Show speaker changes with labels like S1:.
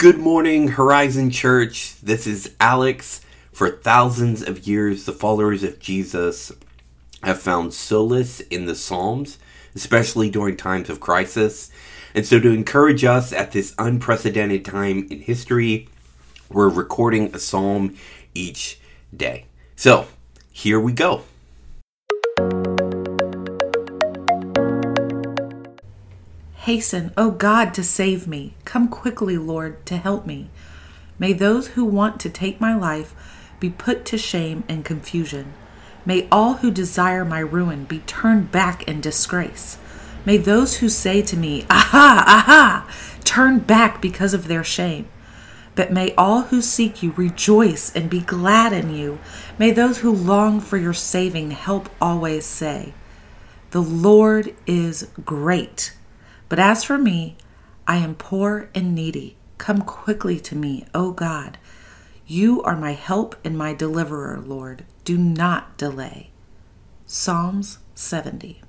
S1: Good morning, Horizon Church. This is Alex. For thousands of years, the followers of Jesus have found solace in the Psalms, especially during times of crisis. And so, to encourage us at this unprecedented time in history, we're recording a psalm each day. So, here we go.
S2: Hasten, O God, to save me. Come quickly, Lord, to help me. May those who want to take my life be put to shame and confusion. May all who desire my ruin be turned back in disgrace. May those who say to me, Aha, aha, turn back because of their shame. But may all who seek you rejoice and be glad in you. May those who long for your saving help always say, The Lord is great. But as for me, I am poor and needy. Come quickly to me, O God. You are my help and my deliverer, Lord. Do not delay. Psalms 70.